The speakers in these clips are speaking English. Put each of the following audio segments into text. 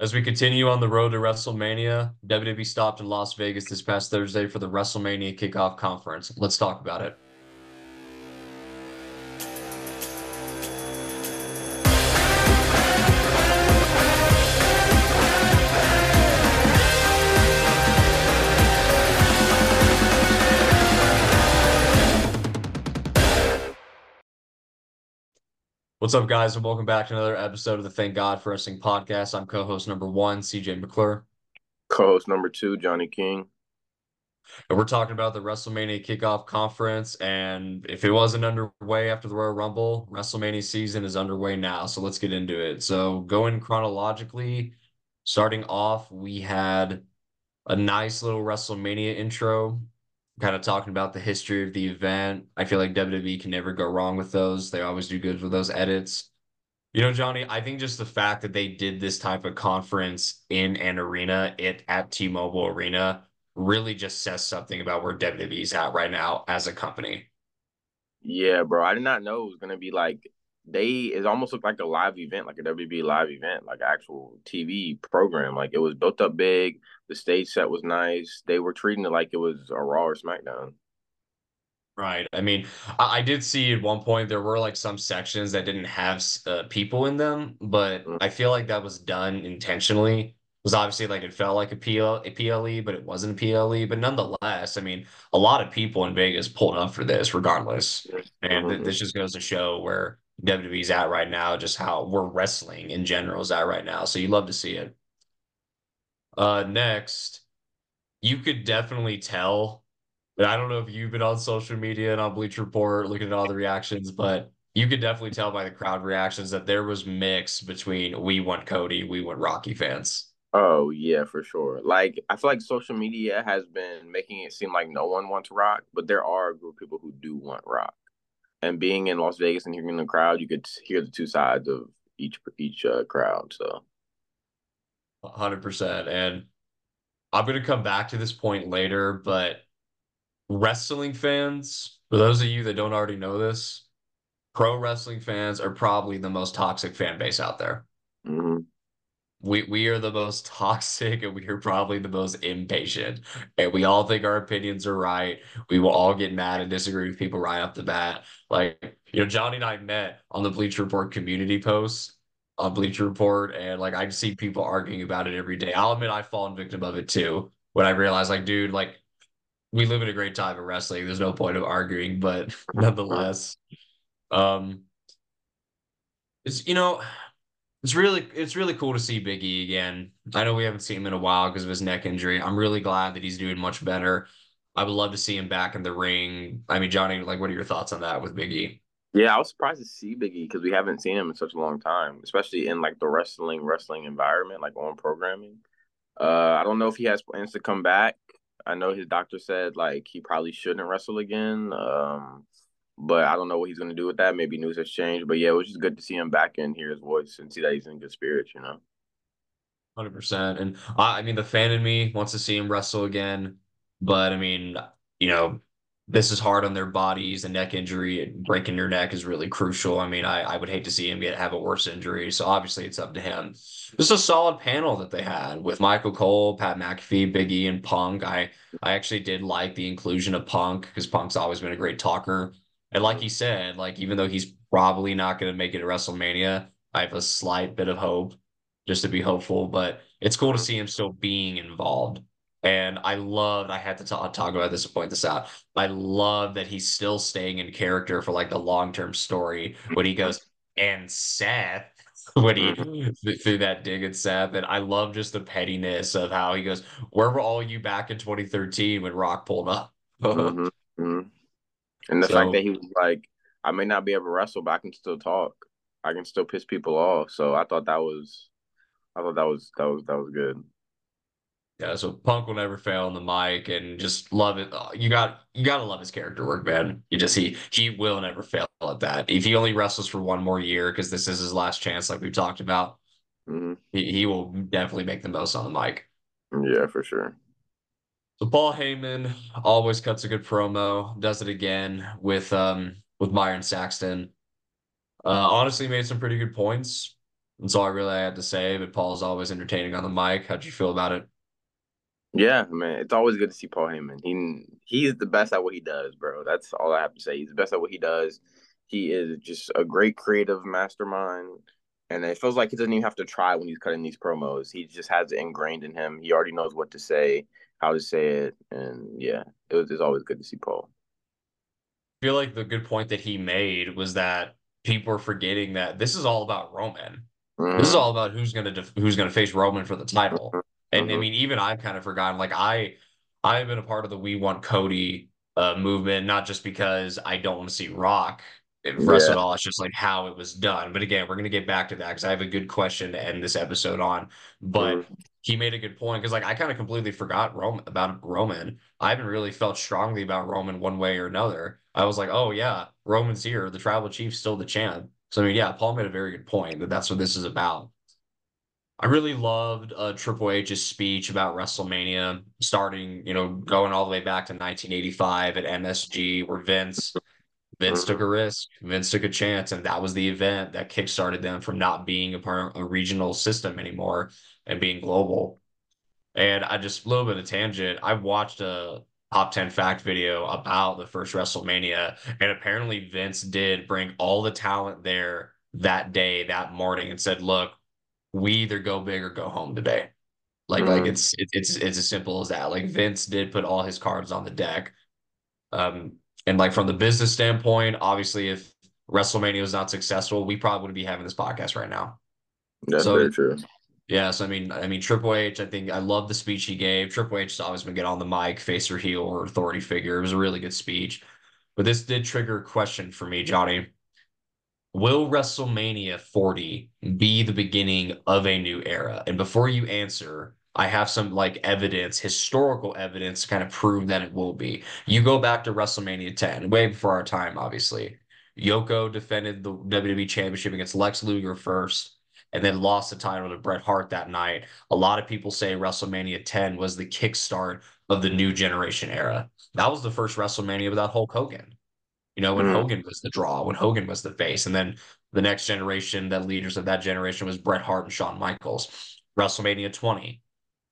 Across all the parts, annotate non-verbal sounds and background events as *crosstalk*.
As we continue on the road to WrestleMania, WWE stopped in Las Vegas this past Thursday for the WrestleMania kickoff conference. Let's talk about it. What's up, guys, and welcome back to another episode of the Thank God for Wrestling podcast. I'm co-host number one, CJ McClure. Co-host number two, Johnny King. And we're talking about the WrestleMania kickoff conference. And if it wasn't underway after the Royal Rumble, WrestleMania season is underway now. So let's get into it. So going chronologically, starting off, we had a nice little WrestleMania intro kind of talking about the history of the event. I feel like WWE can never go wrong with those. They always do good with those edits. You know, Johnny, I think just the fact that they did this type of conference in an arena, it at T-Mobile Arena, really just says something about where WWE's at right now as a company. Yeah, bro. I did not know it was gonna be like they it almost looked like a live event, like a WB live event, like actual TV program. Like it was built up big. The stage set was nice. They were treating it like it was a Raw or SmackDown. Right. I mean, I, I did see at one point there were like some sections that didn't have uh, people in them, but mm-hmm. I feel like that was done intentionally. It was obviously like it felt like a, PL, a PLE, but it wasn't a PLE. But nonetheless, I mean, a lot of people in Vegas pulled up for this regardless. And mm-hmm. this just goes to show where WWE's at right now, just how we're wrestling in general is at right now. So you love to see it. Uh, next, you could definitely tell, but I don't know if you've been on social media and on Bleacher Report looking at all the reactions, but you could definitely tell by the crowd reactions that there was mix between we want Cody, we want Rocky fans. Oh yeah, for sure. Like I feel like social media has been making it seem like no one wants Rock, but there are a group of people who do want Rock and being in Las Vegas and hearing the crowd, you could hear the two sides of each each uh, crowd. So, hundred percent. And I'm gonna come back to this point later, but wrestling fans, for those of you that don't already know this, pro wrestling fans are probably the most toxic fan base out there. Mm-hmm. We we are the most *laughs* toxic and we are probably the most impatient. And we all think our opinions are right. We will all get mad and disagree with people right off the bat. Like you know johnny and i met on the bleacher report community posts on bleacher report and like i see people arguing about it every day i'll admit i've fallen victim of it too when i realize like dude like we live in a great time of wrestling there's no point of arguing but *laughs* nonetheless um it's you know it's really it's really cool to see Biggie again. I know we haven't seen him in a while because of his neck injury. I'm really glad that he's doing much better. I would love to see him back in the ring. I mean, Johnny, like, what are your thoughts on that with Biggie? Yeah, I was surprised to see Biggie because we haven't seen him in such a long time, especially in like the wrestling wrestling environment, like on programming. Uh, I don't know if he has plans to come back. I know his doctor said like he probably shouldn't wrestle again. Um, but I don't know what he's going to do with that. Maybe news has changed. But yeah, it was just good to see him back and hear his voice and see that he's in good spirits, you know? 100%. And I, I mean, the fan in me wants to see him wrestle again. But I mean, you know, this is hard on their bodies. A neck injury, breaking your neck is really crucial. I mean, I, I would hate to see him get have a worse injury. So obviously, it's up to him. This is a solid panel that they had with Michael Cole, Pat McAfee, Big E, and Punk. I I actually did like the inclusion of Punk because Punk's always been a great talker. And like he said, like even though he's probably not going to make it to WrestleMania, I have a slight bit of hope just to be hopeful. But it's cool to see him still being involved. And I loved, I had to talk, talk about this to point this out. I love that he's still staying in character for like the long term story when he goes, and Seth, *laughs* when he mm-hmm. threw that dig at Seth. And I love just the pettiness of how he goes, Where were all you back in 2013 when Rock pulled up? *laughs* mm-hmm. Mm-hmm. And the so, fact that he was like, I may not be able to wrestle, but I can still talk. I can still piss people off. So I thought that was, I thought that was that was that was good. Yeah, so Punk will never fail on the mic, and just love it. Uh, you got you got to love his character work, man. You just he he will never fail at that. If he only wrestles for one more year, because this is his last chance, like we've talked about, mm-hmm. he he will definitely make the most on the mic. Yeah, for sure. So Paul Heyman always cuts a good promo, does it again with um with Byron Saxton. Uh, honestly, made some pretty good points. That's all I really had to say. But Paul's always entertaining on the mic. How'd you feel about it? Yeah, man, it's always good to see Paul Heyman. He he's the best at what he does, bro. That's all I have to say. He's the best at what he does. He is just a great creative mastermind, and it feels like he doesn't even have to try when he's cutting these promos. He just has it ingrained in him. He already knows what to say, how to say it, and yeah, it was it's always good to see Paul. I feel like the good point that he made was that people are forgetting that this is all about Roman. Mm-hmm. This is all about who's gonna def- who's gonna face Roman for the title. And mm-hmm. I mean, even I've kind of forgotten. Like I, I've been a part of the "We Want Cody" uh, movement, not just because I don't want to see Rock wrestle yeah. at all. It's just like how it was done. But again, we're gonna get back to that because I have a good question to end this episode on. But mm-hmm. he made a good point because like I kind of completely forgot Roman about Roman. I haven't really felt strongly about Roman one way or another. I was like, oh yeah, Roman's here. The tribal chief's still the champ. So I mean, yeah, Paul made a very good point that that's what this is about. I really loved uh, Triple H's speech about WrestleMania, starting, you know, going all the way back to 1985 at MSG, where Vince Vince took a risk, Vince took a chance, and that was the event that kickstarted them from not being a part of a regional system anymore and being global. And I just a little bit of a tangent. I watched a top 10 fact video about the first WrestleMania, and apparently Vince did bring all the talent there that day, that morning, and said, Look, we either go big or go home today. Like, mm-hmm. like it's it, it's it's as simple as that. Like Vince did put all his cards on the deck. Um, and like from the business standpoint, obviously, if WrestleMania was not successful, we probably wouldn't be having this podcast right now. That's so, very true. Yeah, so I mean, I mean, Triple H. I think I love the speech he gave. Triple H has always been good on the mic, face or heel or authority figure. It was a really good speech, but this did trigger a question for me, Johnny. Will WrestleMania 40 be the beginning of a new era? And before you answer, I have some like evidence, historical evidence to kind of prove that it will be. You go back to WrestleMania 10, way before our time, obviously. Yoko defended the WWE Championship against Lex Luger first and then lost the title to Bret Hart that night. A lot of people say WrestleMania 10 was the kickstart of the new generation era. That was the first WrestleMania without Hulk Hogan. You know, when mm. Hogan was the draw, when Hogan was the face, and then the next generation, the leaders of that generation was Bret Hart and Shawn Michaels. WrestleMania 20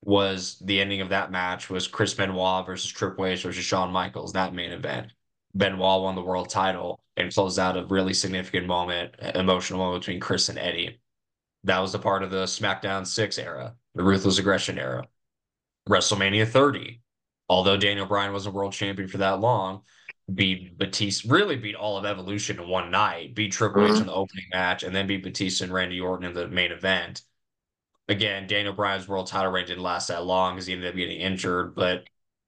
was the ending of that match was Chris Benoit versus Triple H versus Shawn Michaels, that main event. Benoit won the world title and closed out a really significant moment, emotional moment between Chris and Eddie. That was the part of the SmackDown 6 era, the Ruthless Aggression era. WrestleMania 30, although Daniel Bryan wasn't world champion for that long, beat Batista, really beat all of Evolution in one night, beat Triple H mm-hmm. in the opening match, and then beat Batista and Randy Orton in the main event. Again, Daniel Bryan's world title reign didn't last that long because he ended up getting injured, but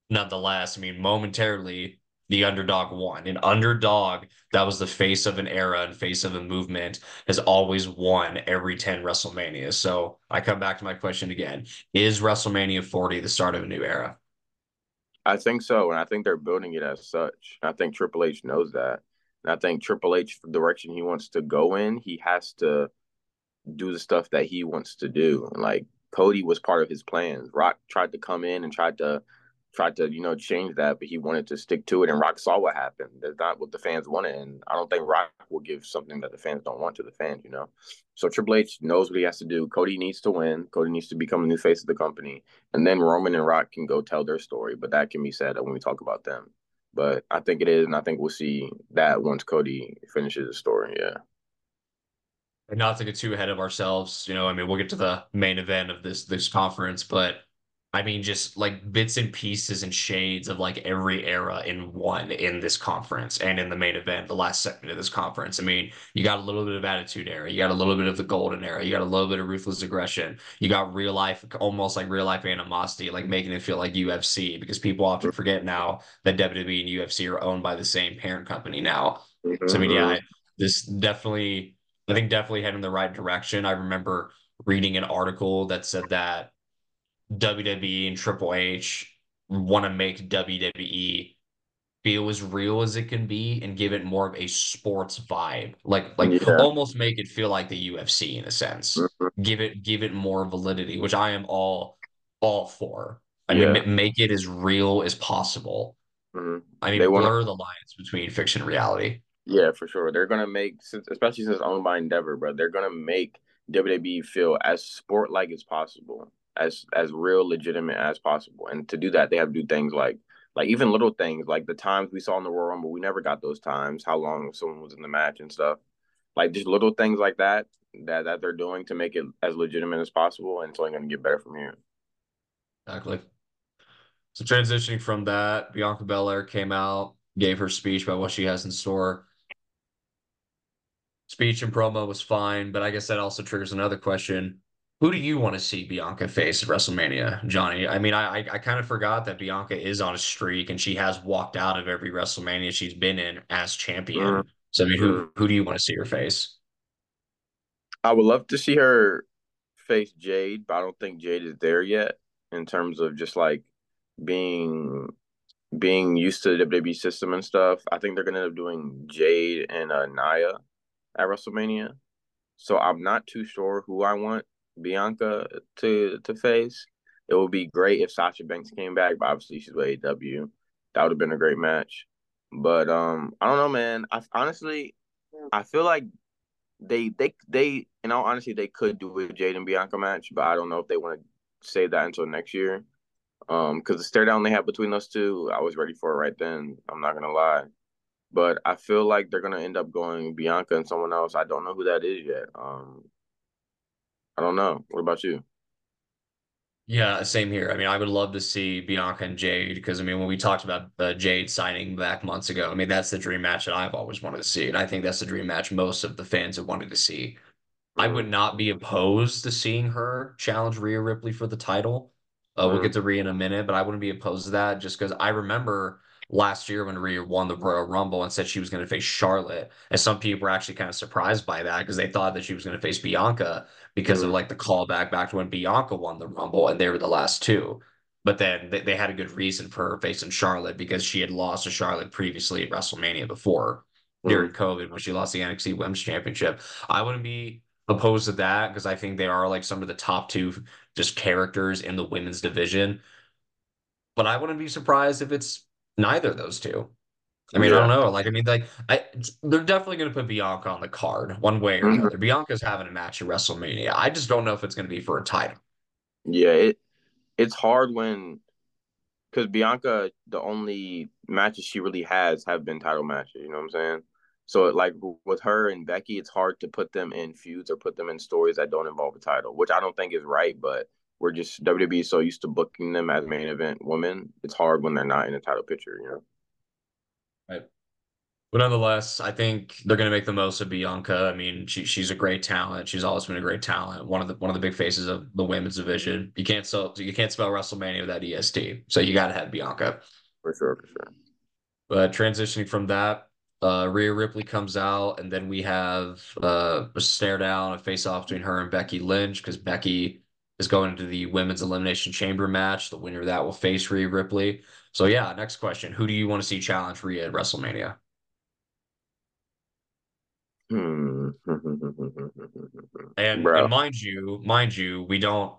nonetheless, I mean, momentarily, the underdog won. An underdog that was the face of an era and face of a movement has always won every 10 WrestleManias. So I come back to my question again Is WrestleMania 40 the start of a new era? I think so, and I think they're building it as such. I think Triple H knows that, and I think Triple H, direction he wants to go in, he has to do the stuff that he wants to do. Like Cody was part of his plans. Rock tried to come in and tried to tried to you know change that, but he wanted to stick to it. And Rock saw what happened. That's not what the fans wanted, and I don't think Rock will give something that the fans don't want to the fans. You know, so Triple H knows what he has to do. Cody needs to win. Cody needs to become a new face of the company, and then Roman and Rock can go tell their story. But that can be said when we talk about them. But I think it is, and I think we'll see that once Cody finishes his story. Yeah. And not to get too ahead of ourselves, you know, I mean, we'll get to the main event of this this conference, but I mean, just like bits and pieces and shades of like every era in one in this conference and in the main event, the last segment of this conference. I mean, you got a little bit of attitude era, you got a little bit of the golden era, you got a little bit of ruthless aggression, you got real life, almost like real life animosity, like making it feel like UFC because people often forget now that WWE and UFC are owned by the same parent company now. So, I mean, yeah, mm-hmm. this definitely, I think definitely heading in the right direction. I remember reading an article that said that WWE and Triple H want to make WWE feel as real as it can be and give it more of a sports vibe. Like like yeah. almost make it feel like the UFC in a sense. Mm-hmm. Give it give it more validity, which I am all all for. I yeah. mean make it as real as possible. Mm-hmm. I mean they blur wanna... the lines between fiction and reality. Yeah, for sure. They're gonna make especially since owned by Endeavor, bro, they're gonna make WWE feel as sport like as possible, as as real legitimate as possible. And to do that, they have to do things like like even little things like the times we saw in the Royal Rumble, we never got those times. How long someone was in the match and stuff, like just little things like that that that they're doing to make it as legitimate as possible, and it's only going to get better from here. Exactly. So transitioning from that, Bianca Belair came out, gave her speech about what she has in store. Speech and promo was fine, but I guess that also triggers another question. Who do you want to see Bianca face at WrestleMania, Johnny? I mean, I I kind of forgot that Bianca is on a streak and she has walked out of every WrestleMania she's been in as champion. So I mean, who who do you want to see her face? I would love to see her face Jade, but I don't think Jade is there yet in terms of just like being being used to the WWE system and stuff. I think they're gonna end up doing Jade and uh, Nia at WrestleMania. So I'm not too sure who I want Bianca to to face. It would be great if Sasha Banks came back, but obviously she's with AEW. That would have been a great match. But um, I don't know, man. I honestly, I feel like they they they in all honesty they could do a Jade and Bianca match, but I don't know if they want to save that until next year. Um, because the stare down they have between those two, I was ready for it right then. I'm not gonna lie. But I feel like they're gonna end up going Bianca and someone else. I don't know who that is yet. Um I don't know. What about you? Yeah, same here. I mean, I would love to see Bianca and Jade because I mean, when we talked about uh, Jade signing back months ago, I mean, that's the dream match that I've always wanted to see, and I think that's the dream match most of the fans have wanted to see. I would not be opposed to seeing her challenge Rhea Ripley for the title. Uh, we'll get to Rhea in a minute, but I wouldn't be opposed to that just because I remember last year when Rhea won the Royal Rumble and said she was going to face Charlotte. And some people were actually kind of surprised by that because they thought that she was going to face Bianca because of like the callback back to when Bianca won the Rumble and they were the last two. But then they, they had a good reason for her facing Charlotte because she had lost to Charlotte previously at WrestleMania before mm-hmm. during COVID when she lost the NXT Women's Championship. I wouldn't be opposed to that because I think they are like some of the top two just characters in the women's division. But I wouldn't be surprised if it's neither of those two. I mean, yeah. I don't know. Like, I mean, like, I, they're definitely going to put Bianca on the card one way or mm-hmm. another. Bianca's having a match at WrestleMania. I just don't know if it's going to be for a title. Yeah, it it's hard when because Bianca, the only matches she really has have been title matches. You know what I'm saying? So, it, like with her and Becky, it's hard to put them in feuds or put them in stories that don't involve a title, which I don't think is right. But we're just WWE so used to booking them as main event women. It's hard when they're not in a title picture, you know. But nonetheless, I think they're going to make the most of Bianca. I mean, she she's a great talent. She's always been a great talent. One of the one of the big faces of the women's division. You can't so you can't spell WrestleMania without EST. So you got to have Bianca. For sure, for sure. But transitioning from that, uh, Rhea Ripley comes out, and then we have uh, a stare down, a face off between her and Becky Lynch because Becky is going into the women's elimination chamber match. The winner of that will face Rhea Ripley. So yeah, next question: Who do you want to see challenge Rhea at WrestleMania? *laughs* and, and mind you, mind you, we don't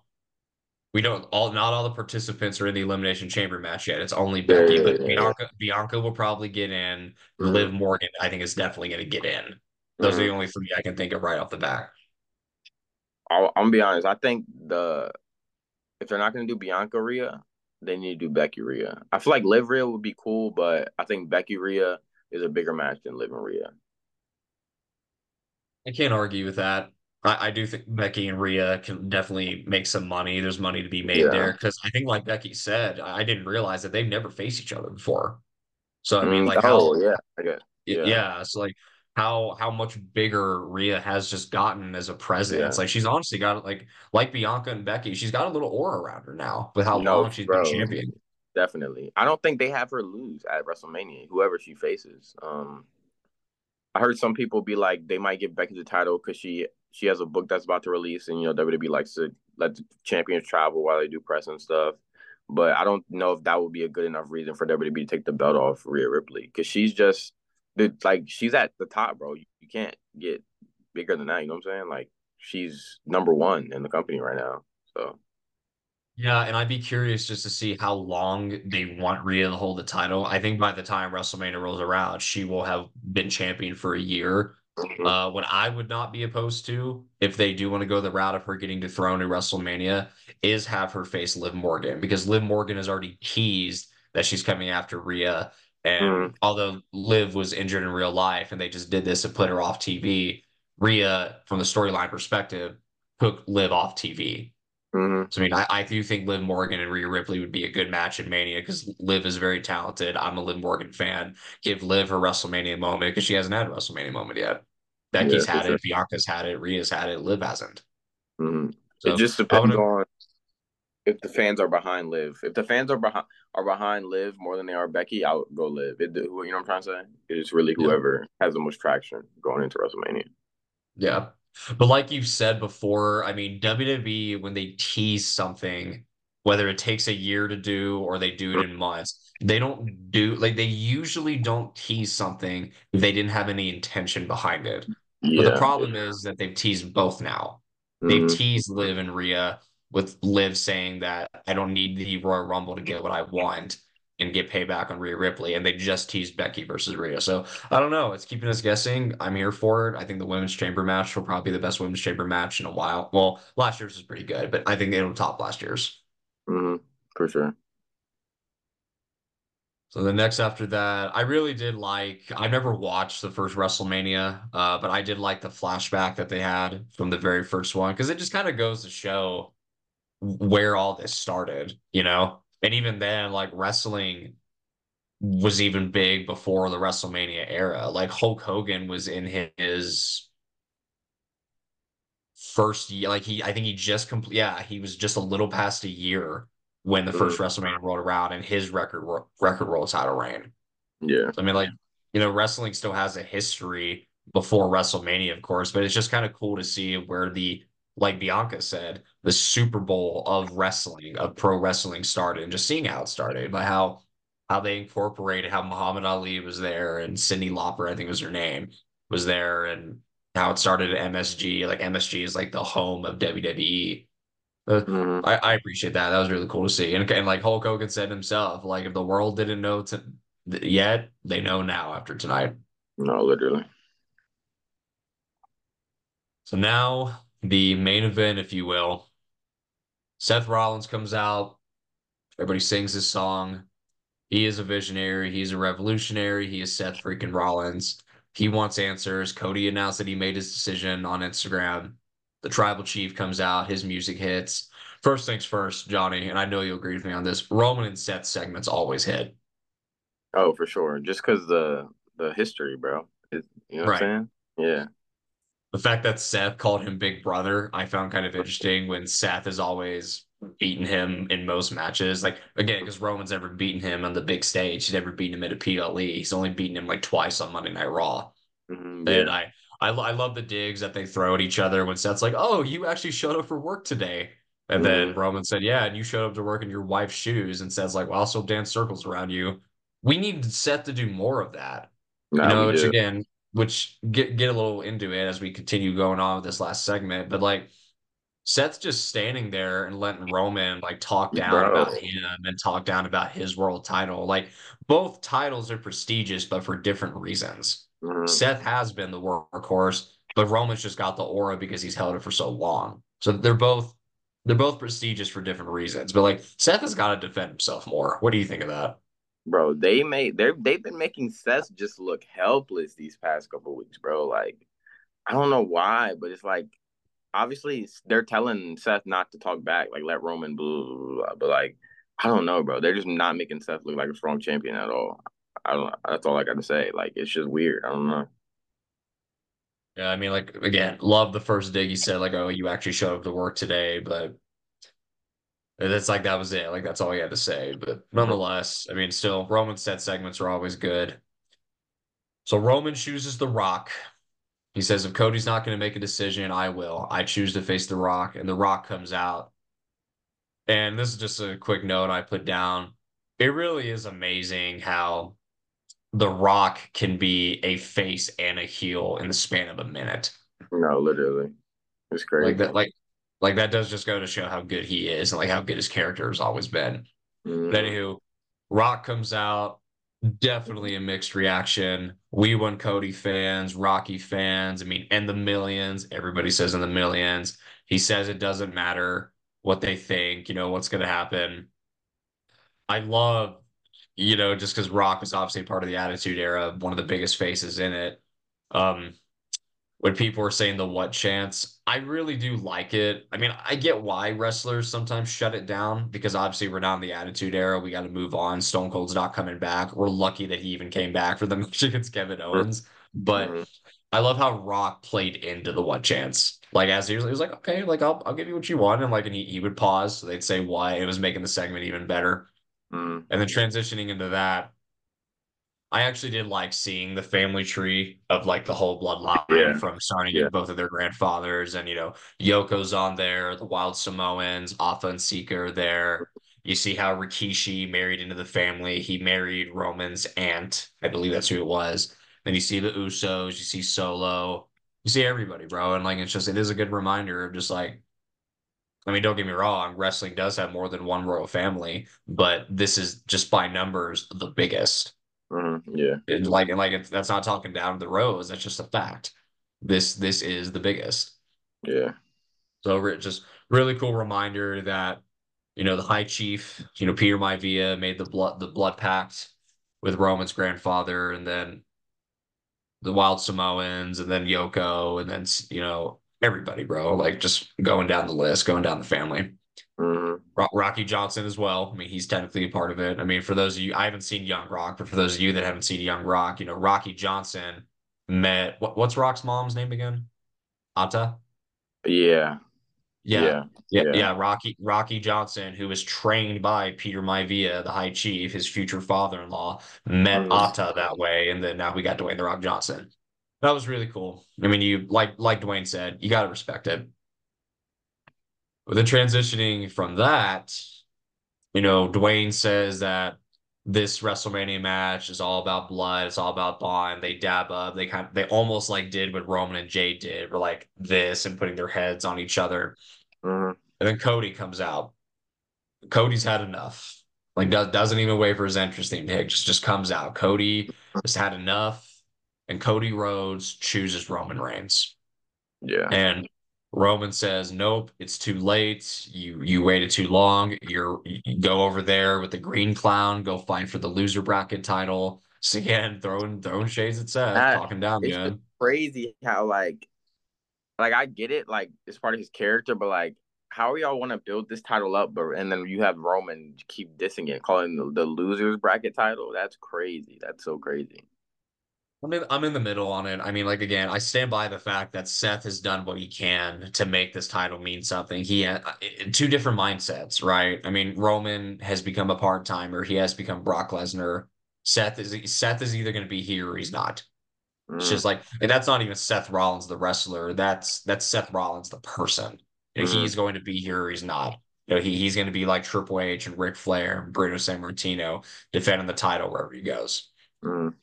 we don't all not all the participants are in the elimination chamber match yet. It's only Becky, yeah, but yeah, Bianca Bianca will probably get in. Mm-hmm. Liv Morgan, I think, is definitely going to get in. Those mm-hmm. are the only three I can think of right off the bat. I'll, I'm gonna be honest. I think the if they're not gonna do Bianca Rhea, they need to do Becky Rhea. I feel like Liv Rhea would be cool, but I think Becky Rhea is a bigger match than Liv and Rhea. I can't argue with that. I, I do think Becky and Rhea can definitely make some money. There's money to be made yeah. there because I think, like Becky said, I didn't realize that they've never faced each other before. So I mean, mm, like, oh how, yeah, yeah, yeah. So like, how how much bigger Rhea has just gotten as a presence. Yeah. Like she's honestly got like like Bianca and Becky, she's got a little aura around her now with how no, long she's bro, been champion. Definitely. I don't think they have her lose at WrestleMania, whoever she faces. Um I heard some people be like they might give Becky the title because she she has a book that's about to release, and you know WWE likes to let the champions travel while they do press and stuff. But I don't know if that would be a good enough reason for WWE to take the belt off Rhea Ripley because she's just like she's at the top, bro. You, you can't get bigger than that. You know what I'm saying? Like she's number one in the company right now. So yeah, and I'd be curious just to see how long they want Rhea to hold the title. I think by the time WrestleMania rolls around, she will have been champion for a year. Mhm. Uh, what I would not be opposed to, if they do want to go the route of her getting dethroned in WrestleMania, is have her face Liv Morgan because Liv Morgan has already teased that she's coming after Rhea. And although Liv was injured in real life and they just did this to put her off TV, Rhea, from the storyline perspective, took Liv off TV. Mhm. So I mean, I, I do think Liv Morgan and Rhea Ripley would be a good match in Mania because Liv is very talented. I'm a Liv Morgan fan. Give Liv her WrestleMania moment because she hasn't had a WrestleMania moment yet. Becky's for had sure. it, Bianca's had it, Rhea's had it, Liv hasn't. Mhm. It just depends on if the fans are behind Liv. If the fans are behind are behind Liv more than they are Becky, I'll go Liv. It, you know what I'm trying to say? It's really to, yeah, whoever has the most traction going into WrestleMania. yeah. But like you've said before, I mean, WWE, when they tease something, whether it takes a year to do or they do it in months, they don't do like they usually don't tease something they didn't have any intention behind it. But the Yeah. problem is that they've teased both now. They've Mhm. teased Liv and Rhea with Liv saying that I don't need the Royal Rumble to get what I want and get payback on Rhea Ripley. And they just teased Becky versus Rhea. So I don't know. It's keeping us guessing. I'm here for it. I think the women's chamber match will probably be the best women's chamber match in a while. Well, last year's was pretty good, but I think it'll top last year's. Mhm. For sure. So the next after that, I really did like. I never watched the first WrestleMania, uh, but I did like the flashback that they had from the very first one because it just kind of goes to show where all this started, you know? And even then, like wrestling was even big before the WrestleMania era. Like Hulk Hogan was in his first year, like he, I think he just complete, yeah, he was just a little past a year when the first Mhm. WrestleMania rolled around and his record record world title reign. Yeah. I mean, like, you know, wrestling still has a history before WrestleMania, of course, but it's just kind of cool to see where the, like Bianca said, the Super Bowl of wrestling, of pro wrestling started, and just seeing how it started, by how how they incorporated how Muhammad Ali was there and Cyndi Lauper, I think was her name, was there, and how it started at MSG. Like MSG is like the home of WWE. Uh, Mhm. I, I appreciate that. That was really cool to see. And, and like Hulk Hogan said himself, like if the world didn't know to, yet, they know now after tonight. No, literally. So now the main event, if you will. Seth Rollins comes out. Everybody sings his song. He is a visionary. He's a revolutionary. He is Seth freaking Rollins. He wants answers. Cody announced that he made his decision on Instagram. The tribal chief comes out. His music hits. First things first, Johnny, and I know you'll agree with me on this. Roman and Seth segments always hit. Oh, for sure. Just because the the history, bro. It, you know what Right. I'm saying? Yeah. The fact that Seth called him Big Brother, I found kind of interesting when Seth has always beaten him in most matches. Like, again, because Roman's never beaten him on the big stage. He's never beaten him at a PLE. He's only beaten him like twice on Monday Night Raw. Mhm. And Yeah. I, I, I love the digs that they throw at each other when Seth's like, "Oh, you actually showed up for work today," and then Mhm. Roman said, "Yeah, and you showed up to work in your wife's shoes," and Seth's like, "Well, I'll still dance circles around you." We need Seth to do more of that, you know. Which do. again, which get get a little into it as we continue going on with this last segment, but like. Seth's just standing there and letting Roman like talk down Bro. about him and talk down about his world title. Like both titles are prestigious, but for different reasons. Mhm. Seth has been the workhorse, but Roman's just got the aura because he's held it for so long. So they're both they're both prestigious for different reasons. But like Seth has got to defend himself more. What do you think of that? Bro, they mm-hmm. made they they've been making Seth just look helpless these past couple weeks, bro. Like, I don't know why, but it's like obviously they're telling Seth not to talk back, like let Roman blah, blah, blah, blah. but like I don't know, bro. They're just not making Seth look like a strong champion at all. I don't. That's all I got to say. Like it's just weird. I don't know. Yeah, I mean, like again, love the first dig he said, like, "Oh, you actually showed up to work today," but it's like that was it. Like that's all he had to say. But nonetheless, I mean, still, Roman set segments are always good. So Roman chooses The Rock. He says, "If Cody's not going to make a decision, I will. I choose to face The Rock." And The Rock comes out. And this is just a quick note I put down. It really is amazing how The Rock can be a face and a heel in the span of a minute. No, literally, it's crazy. Like that, like, like that does just go to show how good he is and like how good his character has always been. Mhm. But anywho, Rock comes out. definitely a mixed reaction. We want Cody fans, Rocky fans, I mean, and the millions. Everybody says in the millions. He says it doesn't matter what they think, you know, what's going to happen. I love, you know, just because Rock was obviously part of the Attitude Era, one of the biggest faces in it. Um, when people are saying the what chance, I really do like it. I mean, I get why wrestlers sometimes shut it down because obviously we're not in the Attitude Era. We got to move on. Stone Cold's not coming back. We're lucky that he even came back for the *laughs* match against Kevin Owens. But Mm-hmm. I love how Rock played into the what chance. Like as he was, he was like, okay, like I'll I'll give you what you want, and like and he, he would pause, so they'd say why. It was making the segment even better. Mm-hmm. And then transitioning into that, I actually did like seeing the family tree of like the whole bloodline Yeah. from starting Yeah. both of their grandfathers, and you know Yoko's on there, the Wild Samoans, Afa and are there. You see how Rikishi married into the family. He married Roman's aunt. I believe that's who it was. Then you see the Usos, you see Solo, you see everybody, bro. And like it's just it is a good reminder of just like I mean, don't get me wrong, wrestling does have more than one royal family, but this is just by numbers the biggest. Mm-hmm. Yeah. And like and like it's, that's not talking down the rows, that's just a fact. This this is the biggest. Yeah. So just really cool reminder that you know the High Chief, you know Peter Maivia made the blood the blood pact with Roman's grandfather, and then the Wild Samoans, and then Yoko, and then you know everybody, bro. Like just going down the list, going down the family. Mm-hmm. Ro- Rocky Johnson as well. I mean, he's technically a part of it. I mean, for those of you, I haven't seen Young Rock, but for those of you that haven't seen Young Rock, you know, Rocky Johnson met what, what's Rock's mom's name again? Ata? Yeah. Yeah. Yeah. Yeah, Yeah. yeah, Rocky Rocky Johnson, who was trained by Peter Maivia, the High Chief, his future father-in-law, met Mhm. Ata that way, and then now we got Dwayne the Rock Johnson. That was really cool. I mean, you like like Dwayne said, you got to respect it. But then transitioning from that, you know, Dwayne says that this WrestleMania match is all about blood. It's all about bond. They dab up. They kind of, they almost like did what Roman and Jay did, were like this and putting their heads on each other. Mm-hmm. And then Cody comes out. Cody's had enough. Like does, doesn't even wait for his entrance theme to hit. Just just comes out. Cody has had enough, and Cody Rhodes chooses Roman Reigns. Yeah. And Roman says, "Nope, it's too late. You you waited too long. You're you go over there with the green clown. Go fight for the loser bracket title." *laughs* So again, throwing throwing shades at Seth, That- talking down, it's man. crazy how like like I get it, like it's part of his character, but like how y'all want to build this title up, but and then you have Roman keep dissing it, calling the, the losers bracket title. That's crazy. That's so crazy. I'm in, I'm in the middle on it. I mean, like again, I stand by the fact that Seth has done what he can to make this title mean something. He had uh, two different mindsets, right? I mean, Roman has become a part timer. He has become Brock Lesnar. Seth is Seth is either going to be here or he's not. It's Mm, just like, and that's not even Seth Rollins, the wrestler. That's that's Seth Rollins, the person. You know, Mhm. he's going to be here or he's not. You know, he, he's going to be like Triple H and Ric Flair and Bruno Sammartino defending the title wherever he goes. mm,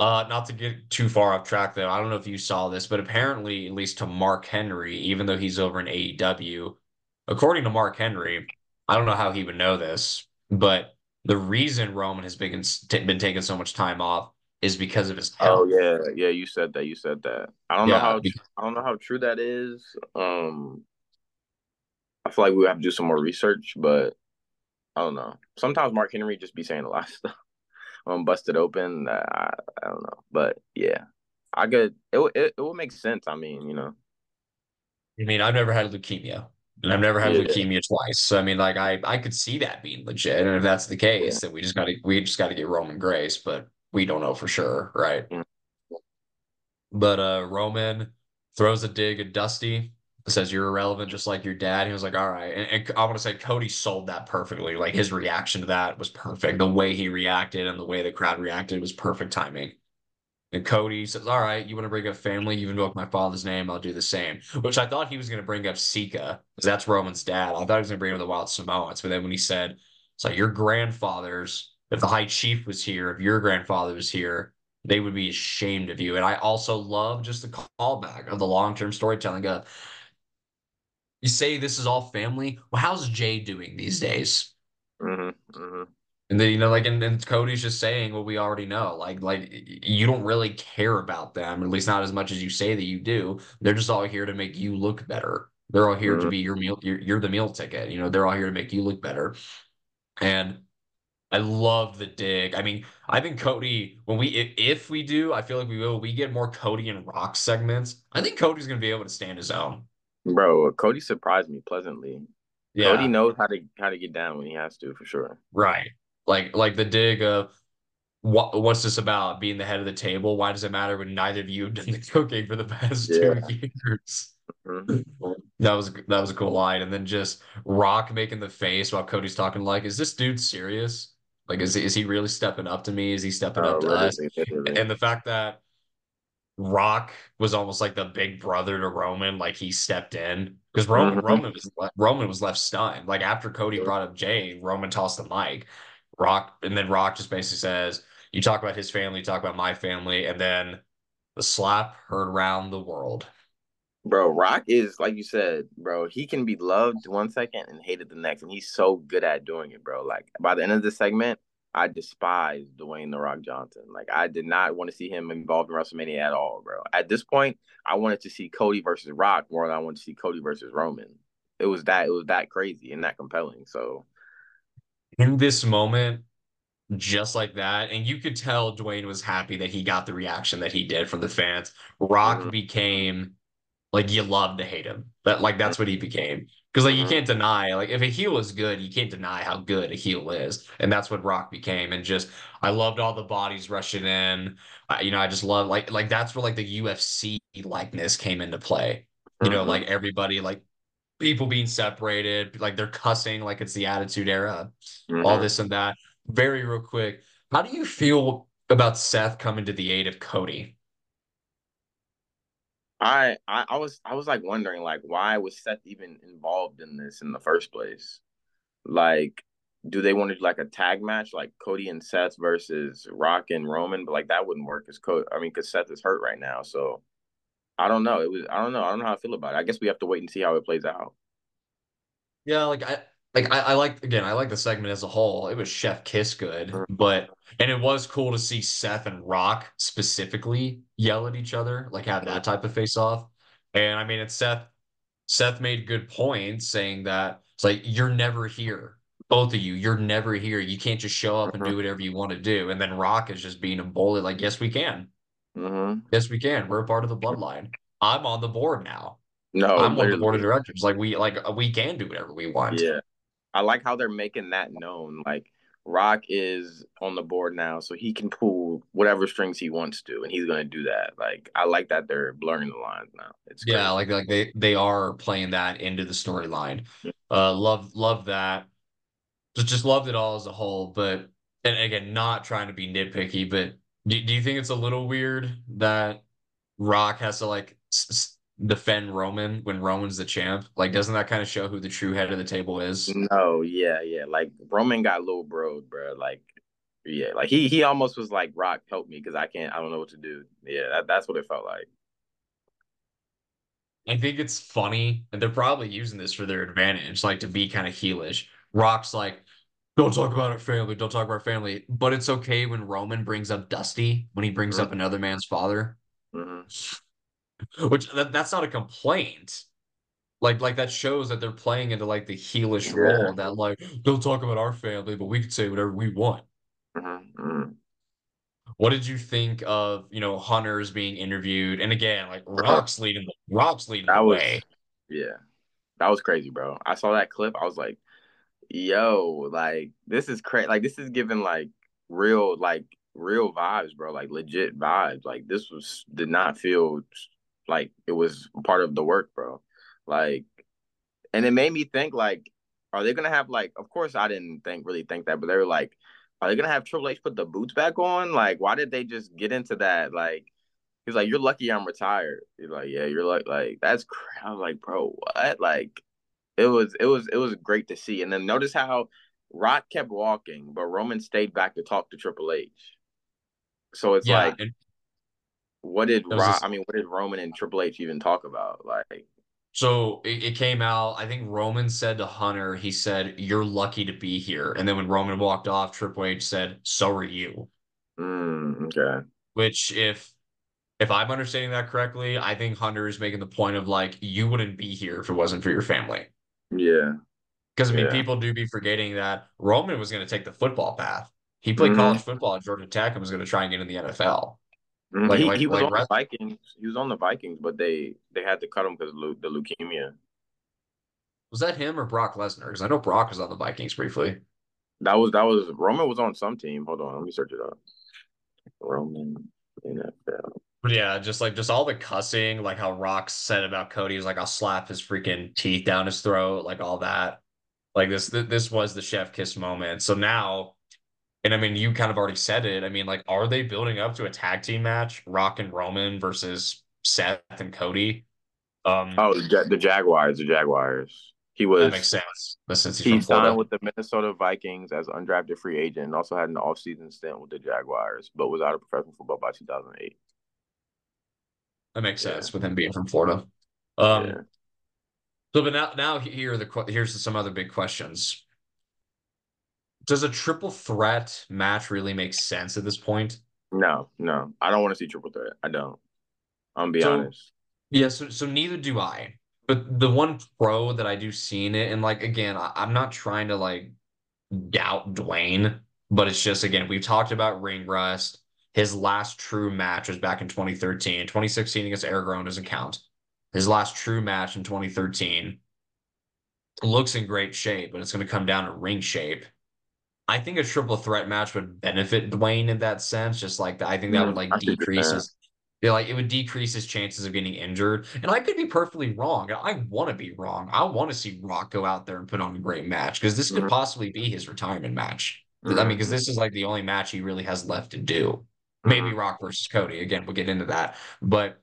Uh, not to get too far off track though, I don't know if you saw this, but apparently, at least to Mark Henry, even though he's over in AEW, according to Mark Henry, I don't know how he would know this, but the reason Roman has been been taking so much time off is because of his Oh yeah, yeah. You said that. You said that. I don't know how. I don't know how true that is. Um, I feel like we have to do some more research, but I don't know. Sometimes Mark Henry just be saying a lot of stuff. Um, busted open. I, I don't know, but yeah, I could. It it, it would make sense. I mean, you know. I mean, I've never had leukemia, and I've never had Yeah. leukemia twice. So I mean, like, I I could see that being legit, and if that's the case, then we just gotta we just gotta get Roman Grace, but we don't know for sure, right? Mm. But uh, Roman throws a dig at Dusty, says you're irrelevant, just like your dad. He was like, all right, and, and I want to say Cody sold that perfectly. Like his reaction to that was perfect. The way he reacted and the way the crowd reacted was perfect timing. And Cody says, All right, you want to bring up family? You invoke my father's name, I'll do the same. Which I thought he was going to bring up Sika, because that's Roman's dad. I thought he was going to bring up the Wild Samoans. But then when he said, So your grandfathers, if the High Chief was here, if your grandfather was here, they would be ashamed of you. And I also love just the callback of the long term storytelling of, You say this is all family? Well, how's Jay doing these days? hmm hmm And then, you know, like, and, and Cody's just saying what we already know. Like, like you don't really care about them, at least not as much as you say that you do. They're just all here to make you look better. They're all here to Mhm. be your meal. You're, you're the meal ticket. You know, they're all here to make you look better. And I love the dig. I mean, I think Cody, when we, if, if we do, I feel like we will, we get more Cody and Rock segments. I think Cody's going to be able to stand his own. Bro, Cody surprised me pleasantly. Yeah. Cody knows how to how to get down when he has to, for sure. right. Like, like the dig of, what what's this about? Being the head of the table? Why does it matter when neither of you have done the cooking for the past two Yeah. years? Mhm. *clears throat* That was that was a cool line. And then just Rock making the face while Cody's talking like, is this dude serious? Like, is he, is he really stepping up to me? Is he stepping Oh, up to us? And the fact that Rock was almost like the big brother to Roman, like he stepped in because Roman Mhm. Roman was le- Roman was left stunned. Like after Cody brought up Jay, Roman tossed the mic. Rock and then Rock just basically says, "You talk about his family, you talk about my family," and then the slap heard around the world. Bro, Rock is like you said, bro. He can be loved one second and hated the next, and he's so good at doing it, bro. Like by the end of the segment, I despised Dwayne the Rock Johnson. Like I did not want to see him involved in WrestleMania at all, bro. At this point, I wanted to see Cody versus Rock more than I wanted to see Cody versus Roman. It was that it was that crazy and that compelling. So In this moment, just like that, and you could tell Dwayne was happy that he got the reaction that he did from the fans. Rock mhm, became Like you love to hate him. That like that's what he became. Because like you mhm, can't deny like if a heel is good, you can't deny how good a heel is, and that's what Rock became. And just I loved all the bodies rushing in. I, you know, I just love like like that's where like the UFC likeness came into play. You know, mhm, like everybody like people being separated, like they're cussing like it's the Attitude Era, all mhm. this and that. Very real quick, how do you feel about Seth coming to the aid of Cody? I, I I was I was like wondering like why was Seth even involved in this in the first place? Like, do they want to do like a tag match, like Cody and Seth versus Rock and Roman? But like that wouldn't work because Co- I mean, because Seth is hurt right now. So I don't know. It was I don't know. I don't know how I feel about it. I guess we have to wait and see how it plays out. Yeah, like I like I, I like again, I like the segment as a whole. It was Chef Kiss good, but and it was cool to see Seth and Rock specifically yell at each other, like have that type of face off. And I mean, it's Seth. Seth made good points saying that it's like you're never here. Both of you, you're never here. You can't just show up and mhm, do whatever you want to do. And then Rock is just being a bully, like, yes, we can. mhm. Yes, we can. We're a part of the bloodline. I'm on the board now. No, I'm on the board of directors. Like we like we can do whatever we want. yeah. I like how they're making that known. Like Rock is on the board now, so he can pull whatever strings he wants to, and he's gonna do that. Like I like that they're blurring the lines now. It's Yeah, crazy. like like they they are playing that into the storyline. Uh love love that. Just just loved it all as a whole, but and again, not trying to be nitpicky, but do, do you think it's a little weird that Rock has to like s- defend Roman when Roman's the champ? Like, doesn't that kind of show who the true head of the table is? No, yeah, yeah. Like Roman got little bro, bro. Like, yeah, like he he almost was like Rock, help me because I can't, I don't know what to do. Yeah, that, that's what it felt like. I think it's funny, and they're probably using this for their advantage, like to be kind of heelish. Rock's like, don't talk about our family, don't talk about our family. But it's okay when Roman brings up Dusty, when he brings up another man's father, Mm-hmm. *laughs* which that, that's not a complaint. Like, like that shows that they're playing into like the heelish Yeah. role that like, don't talk about our family, but we can say whatever we want. Mm-hmm. What did you think of, you know, Hunters being interviewed? And again, like *laughs* Rock's leading the Rock's leading That the was, way. yeah, that was crazy, bro. I saw that clip. I was like, yo, like this is crazy. Like this is giving like real, like real vibes, bro. Like legit vibes. Like this was did not feel like it was part of the work, bro. Like and it made me think like, are they gonna have like? Of course, I didn't think really think that, but they were like, are they gonna have Triple H put the boots back on? Like, why did they just get into that? Like, he's like, you're lucky I'm retired. He's like, yeah, you're like, like that's. Cra-. *laughs* I was like, bro, what? Like, it was, it was, it was great to see. And then notice how Rock kept walking, but Roman stayed back to talk to Triple H. So it's Yeah, like, and what did was I mean, what did Roman and Triple H even talk about? Like, So it, it came out, I think Roman said to Hunter, he said, You're lucky to be here. And then when Roman walked off, Triple H said, So are you. Mm, okay. Which if if I'm understanding that correctly, I think Hunter is making the point of like, you wouldn't be here if it wasn't for your family. Yeah. Because I mean, Yeah. people do be forgetting that Roman was going to take the football path. He played Mhm. college football at Georgia Tech and was going to try and get in the NFL. Mhm. Like- he, like- he was like on Res- the Vikings. He was on the Vikings, but they they had to cut him because of the leukemia. Was that him or Brock Lesnar? Because I know Brock was on the Vikings briefly. That was that was Roman was on some team. Hold on, let me search it up. Roman NFL. But yeah, just like just all the cussing, like how Rock said about Cody was like, I'll slap his freaking teeth down his throat, like all that. Like this, th- this was the chef kiss moment. So now, and I mean, you kind of already said it. I mean, like, are they building up to a tag team match, Rock and Roman versus Seth and Cody? Um, Oh, the, the Jaguars. The Jaguars. He was that makes sense. But since he's he from signed with the Minnesota Vikings as undrafted free agent and also had an offseason stint with the Jaguars, but was out of professional football by 2008. that makes yeah. sense with him being from Florida. Um, yeah. So, but now, now here are the here's some other big questions. Does a triple threat match really make sense at this point? No, no. I don't want to see triple threat. I don't. I'm gonna be So- honest. Yeah, so so neither do I. But the one pro that I do see in it, and like again, I, I'm not trying to like doubt Dwayne, but it's just again, we've talked about ring rust. His last true match was back in 2013. 2016 against Aragon doesn't count. His last true match in 2013 looks in great shape, but it's going to come down to ring shape. I think a triple threat match would benefit Dwayne in that sense. Just like I think that would Mm, like I what you're decrease his, yeah, like it would decrease his chances of getting injured. And I could be perfectly wrong. I want to be wrong. I want to see Rock go out there and put on a great match because this could Mhm. possibly be his retirement match. I mean, because Mhm. this is like the only match he really has left to do. Maybe Mhm. Rock versus Cody. Again, we'll get into that. But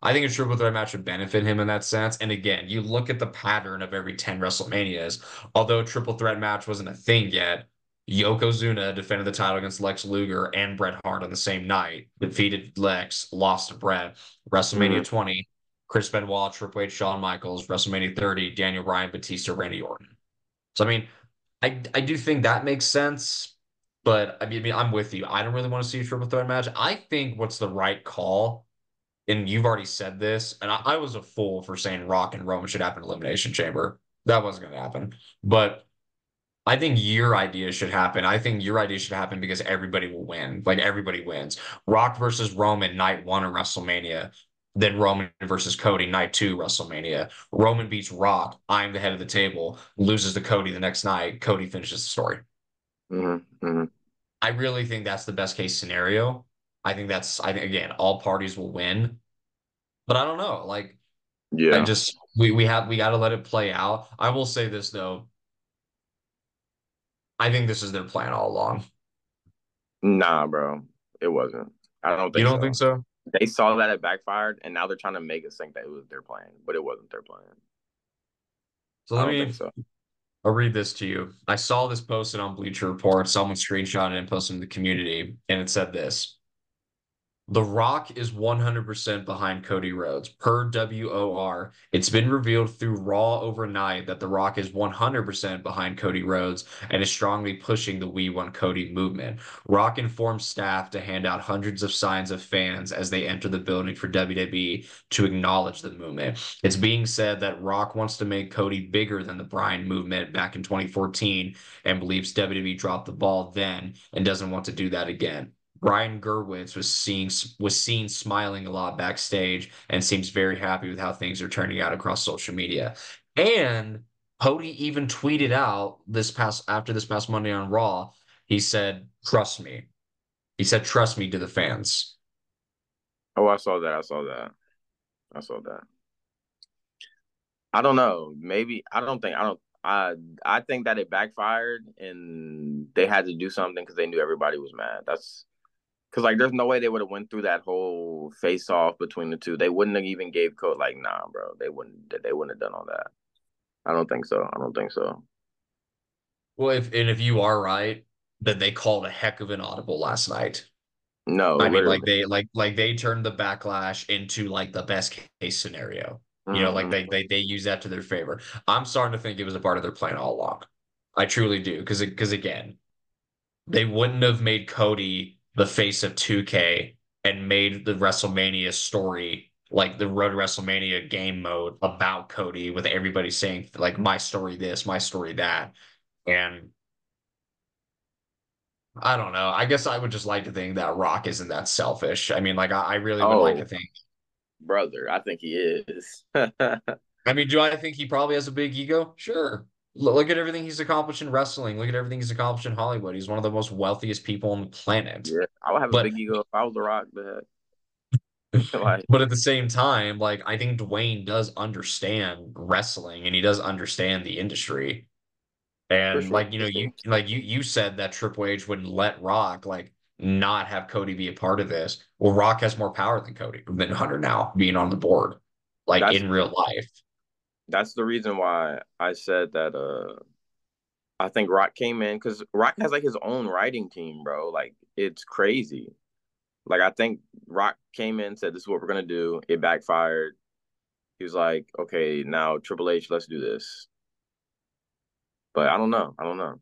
I think a triple threat match would benefit him in that sense. And again, you look at the pattern of every 10 WrestleManias, although a triple threat match wasn't a thing yet, Yokozuna defended the title against Lex Luger and Bret Hart on the same night, defeated Lex, lost to Bret. WrestleMania mm-hmm. 20, Chris Benoit, Triple H, Shawn Michaels, WrestleMania 30, Daniel Bryan, Batista, Randy Orton. So I mean, I I do think that makes sense. But I mean, I'm with you. I don't really want to see a triple threat match. I think what's the right call, and you've already said this, and I, I was a fool for saying Rock and Roman should happen in Elimination Chamber. That wasn't going to happen. But I think your idea should happen. I think your idea should happen because everybody will win. Like everybody wins. Rock versus Roman night one of WrestleMania. Then Roman versus Cody night two WrestleMania. Roman beats Rock. I'm the head of the table. Loses to Cody the next night. Cody finishes the story. Mhm. Mhm. I really think that's the best case scenario. I think that's I think again, all parties will win. But I don't know. Like yeah, I just we we have we got to let it play out. I will say this though. I think this is their plan all along. Nah, bro. It wasn't. I don't think You don't so. think so? They saw that it backfired, and now they're trying to make us think that it was their plan, but it wasn't their plan. So let me so. I'll read this to you. I saw this posted on Bleacher Report. Someone screenshot it and posted in the community, and it said this. The Rock is 100% behind Cody Rhodes. Per WOR, it's been revealed through Raw overnight that The Rock is 100% behind Cody Rhodes and is strongly pushing the We Want Cody movement. Rock informed staff to hand out hundreds of signs of fans as they enter the building for WWE to acknowledge the movement. It's being said that Rock wants to make Cody bigger than the Bryan movement back in 2014 and believes WWE dropped the ball then and doesn't want to do that again. Brian Gewirtz was seeing was seen smiling a lot backstage and seems very happy with how things are turning out across social media. And Cody even tweeted out this past after this past Monday on Raw. He said, "Trust me." He said, "Trust me" to the fans. Oh, I saw that. I saw that. I saw that. I don't know. Maybe I don't think I don't. I I think that it backfired and they had to do something because they knew everybody was mad. That's because like there's no way they would have went through that whole face off between the two. They wouldn't have even gave code like nah, bro. They wouldn't. They wouldn't have done all that. I don't think so. I don't think so. Well, if and if you are right, then they called a heck of an audible last night. No, I mean, like they like like they turned the backlash into like the best case scenario. You know, like Mm-hmm. they they they use that to their favor. I'm starting to think it was a part of their plan all along. I truly do, because because again, they wouldn't have made Cody the face of 2K and made the WrestleMania story like the Road WrestleMania game mode about Cody with everybody saying like my story this, my story that. And I don't know. I guess I would just like to think that Rock isn't that selfish. I mean, like I, I really would like to Oh, think. brother, I think he is. *laughs* I mean, do I think he probably has a big ego? Sure. Look, at everything he's accomplished in wrestling. Look at everything he's accomplished in Hollywood. He's one of the most wealthiest people on the planet. Yeah, I would have a But big ego if I was The Rock, but *laughs* like But at the same time, like I think Dwayne does understand wrestling and he does understand the industry. And sure, like you know, you like you you said that Triple H wouldn't let Rock like not have Cody be a part of this. Well, Rock has more power than Cody than Hunter now being on the board, like That's in real life. That's the reason why I said that. Uh, I think Rock came in because Rock has like his own writing team, bro. Like it's crazy. Like I think Rock came in, said this is what we're gonna do. It backfired. He was like, okay, now Triple H, let's do this. But I don't know. I don't know.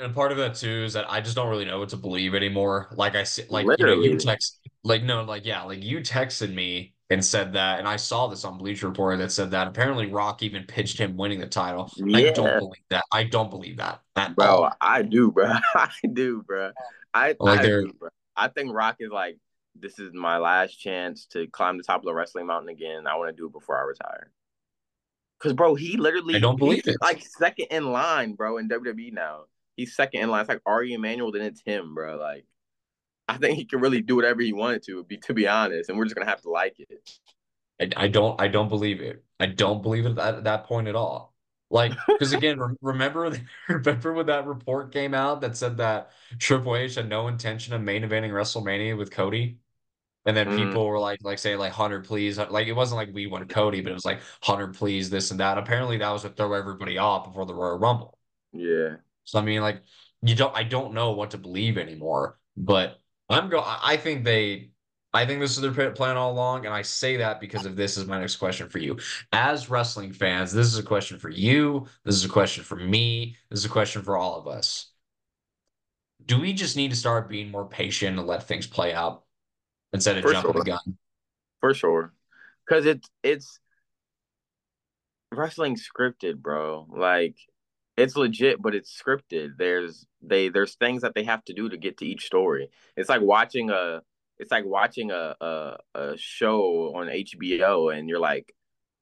And part of that too is that I just don't really know what to believe anymore. Like I said, like you know, you text like no, like yeah, like you texted me and said that, and I saw this on Bleacher Report that said that apparently Rock even pitched him winning the title. I don't believe that. I don't believe that at bro. I do, bro. *laughs* I do, bro. I Like I do, bro. I think Rock is like, this is my last chance to climb the top of the wrestling mountain again. I want to do it before I retire. Cause bro, he I literally don't he's believe it. like second in line, bro, in WWE now. He's second in line. It's like Ari Emanuel, then it's him, bro. Like I think he can really do whatever he wanted to, be to be honest, and we're just gonna have to like it. I, I don't I don't believe it. I don't believe it at that point at all. Like, because *laughs* again, re remember *laughs* remember when that report came out that said that Triple H had no intention of main eventing WrestleMania with Cody? And then Mm, people were like, like say, like Hunter, please. Like it wasn't like we want Cody, but it was like Hunter, please, this and that. Apparently that was to throw everybody off before the Royal Rumble. yeah. So I mean, like you don't I don't know what to believe anymore. But I'm go I think they I think this is their plan all along, and I say that because of this is my next question for you. As wrestling fans, this is a question for you. This is a question for me. This is a question for all of us. Do we just need to start being more patient and let things play out instead of For jumping the gun? For sure. Cause it's it's wrestling scripted, bro. Like it's legit, but it's scripted. There's they there's things that they have to do to get to each story. It's like watching a it's like watching a a, a show on HBO and you're like,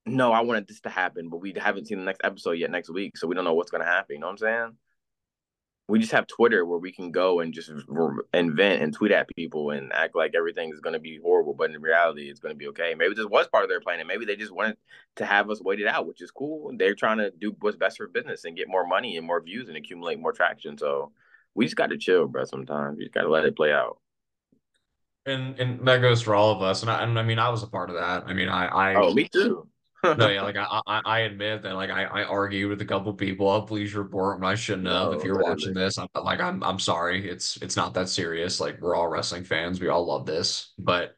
no, I wanted this to happen, but we haven't seen the next episode yet next week, so we don't know what's gonna happen. You know what I'm saying? We just have Twitter where we can go and just invent and tweet at people and act like everything is going to be horrible, but in reality, it's going to be okay. Maybe this was part of their plan, and maybe they just wanted to have us wait it out, which is cool. They're trying to do what's best for business and get more money and more views and accumulate more traction. So we just got to chill, bro. Sometimes you just got to let it play out. And and that goes for all of us. And I, and I mean, I was a part of that. I mean, I I Oh, me too. No, *laughs* yeah, like I, I, I admit that like I, I argued with a couple people on Bleacher Report when I shouldn't have. If you're watching this, I'm like I'm I'm sorry. It's it's not that serious. Like we're all wrestling fans. We all love this. But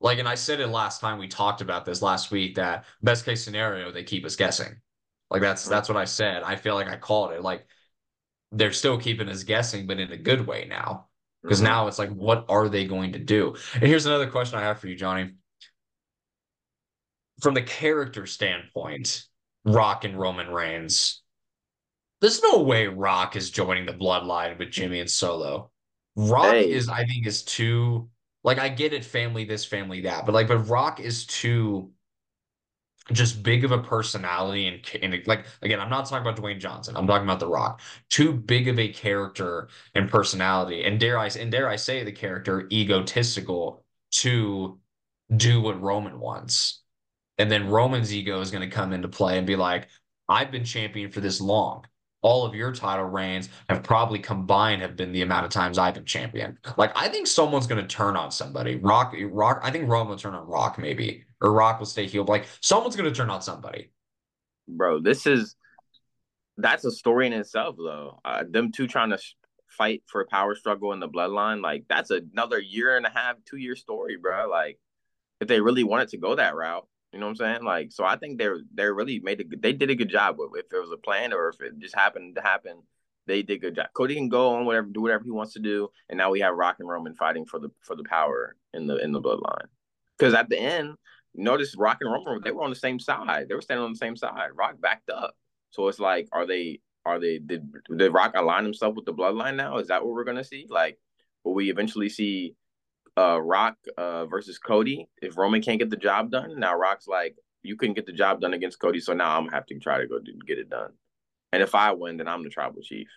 like, and I said it last time we talked about this last week that best case scenario, they keep us guessing. Like that's that's what I said. I feel like I called it. Like they're still keeping us guessing, but in a good way now. Because Mm-hmm. now it's like, what are they going to do? And here's another question I have for you, Johnny from the character standpoint, Rock and Roman Reigns, there's no way Rock is joining the bloodline with Jimmy and Solo. Rock Hey, is, I think, is too like I get it, family this, family that, but like, but Rock is too just big of a personality and, and like again, I'm not talking about Dwayne Johnson. I'm talking about The Rock. Too big of a character and personality, and dare I and dare I say the character egotistical to do what Roman wants. And then Roman's ego is going to come into play and be like, I've been champion for this long. All of your title reigns have probably combined have been the amount of times I've been champion. Like I think someone's going to turn on somebody. Rock, Rock. I think Roman will turn on Rock maybe, or Rock will stay healed. Like someone's going to turn on somebody. bro, this is that's a story in itself, though. Uh, them two trying to fight for a power struggle in the bloodline, like that's another year and a half, two year story, bro. Like if they really wanted to go that route. You know what I'm saying? Like, so I think they're they're really made a they did a good job with if it was a plan or if it just happened to happen. They did a good job. Cody can go on whatever, do whatever he wants to do, and now we have Rock and Roman fighting for the for the power in the in the bloodline. Because at the end, notice Rock and Roman they were on the same side. They were standing on the same side. Rock backed up, so it's like, are they are they did did Rock align himself with the bloodline now? Is that what we're gonna see? Like, will we eventually see uh, Rock uh, versus Cody. If Roman can't get the job done, now Rock's like, you couldn't get the job done against Cody, so now I'm gonna have to try to go do, get it done. And if I win, then I'm the tribal chief.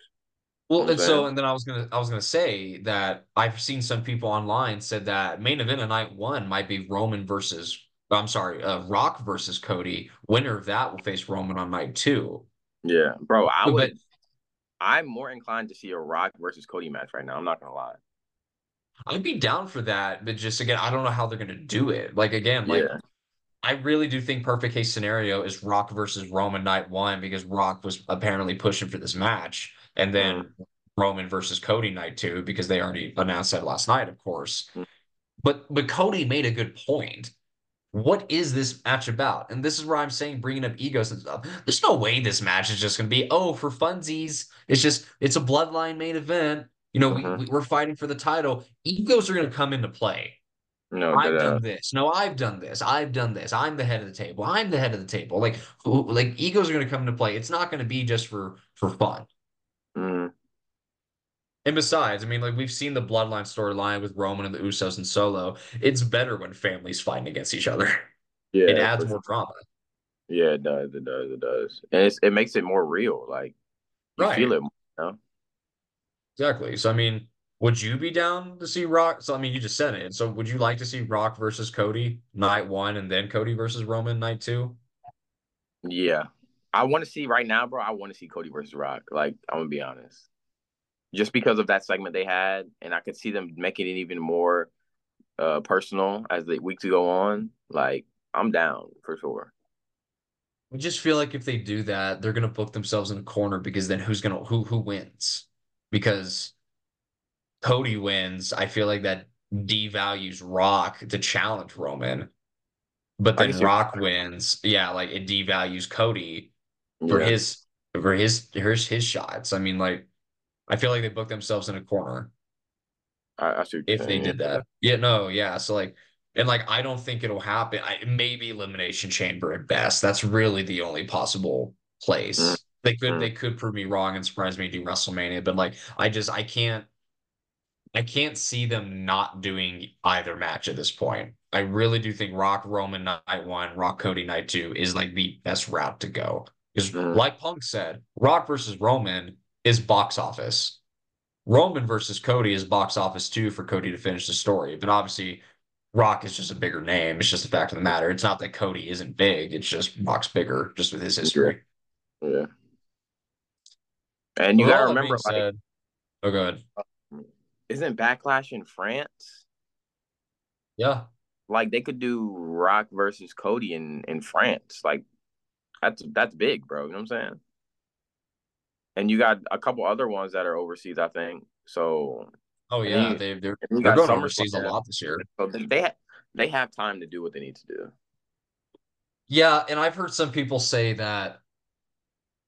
Well, and so and then I was gonna I was gonna say that I've seen some people online said that main event of night one might be Roman versus I'm sorry, uh, Rock versus Cody. Winner of that will face Roman on night two. Yeah, bro, I would. But, I'm more inclined to see a Rock versus Cody match right now. I'm not gonna lie. I'd be down for that, but just again, I don't know how they're gonna do it. Like again, like yeah. I really do think perfect case scenario is Rock versus Roman night one because Rock was apparently pushing for this match, and then mm. Roman versus Cody night two because they already announced that last night, of course. Mm. But but Cody made a good point. What is this match about? And this is where I'm saying bringing up egos and stuff. There's no way this match is just going to be oh for funsies. It's just it's a bloodline main event. You know, mm-hmm. we, are fighting for the title. Egos are going to come into play. No, I've done this. No, I've done this. I've done this. I'm the head of the table. I'm the head of the table. Like, like egos are going to come into play. It's not going to be just for for fun. Mm. And besides, I mean, like we've seen the bloodline storyline with Roman and the Usos and Solo. It's better when families fighting against each other. Yeah, it adds more drama. Yeah, it does. It does. It does, and it makes it more real. Like you right. feel it. More, you know? Exactly. So I mean, would you be down to see Rock? So I mean, you just said it. So would you like to see Rock versus Cody night one, and then Cody versus Roman night two? Yeah, I want to see right now, bro. I want to see Cody versus Rock. Like I'm gonna be honest, just because of that segment they had, and I could see them making it even more uh personal as the weeks go on. Like I'm down for sure. I just feel like if they do that, they're gonna book themselves in a corner because then who's gonna who who wins? Because Cody wins, I feel like that devalues Rock to challenge Roman. But then Rock wins, yeah, like it devalues Cody for yeah. his for his his his shots. I mean, like I feel like they booked themselves in a corner. I, I if they did that. Yeah, no, yeah. So like and like I don't think it'll happen. I maybe elimination chamber at best. That's really the only possible place. Mm. They could mm. they could prove me wrong and surprise me do WrestleMania, but like I just I can't I can't see them not doing either match at this point. I really do think Rock Roman night one, Rock Cody night two is like the best route to go. Because mm. like Punk said, Rock versus Roman is box office. Roman versus Cody is box office too for Cody to finish the story. But obviously, Rock is just a bigger name. It's just a fact of the matter. It's not that Cody isn't big. It's just Rock's bigger just with his history. Yeah. And you well, gotta remember, like, said, oh, good. Um, isn't Backlash in France? Yeah. Like they could do Rock versus Cody in in France. Like that's that's big, bro. You know what I'm saying? And you got a couple other ones that are overseas, I think. So. Oh yeah, they they're, they're going overseas a lot this year. So they they, ha- they have time to do what they need to do. Yeah, and I've heard some people say that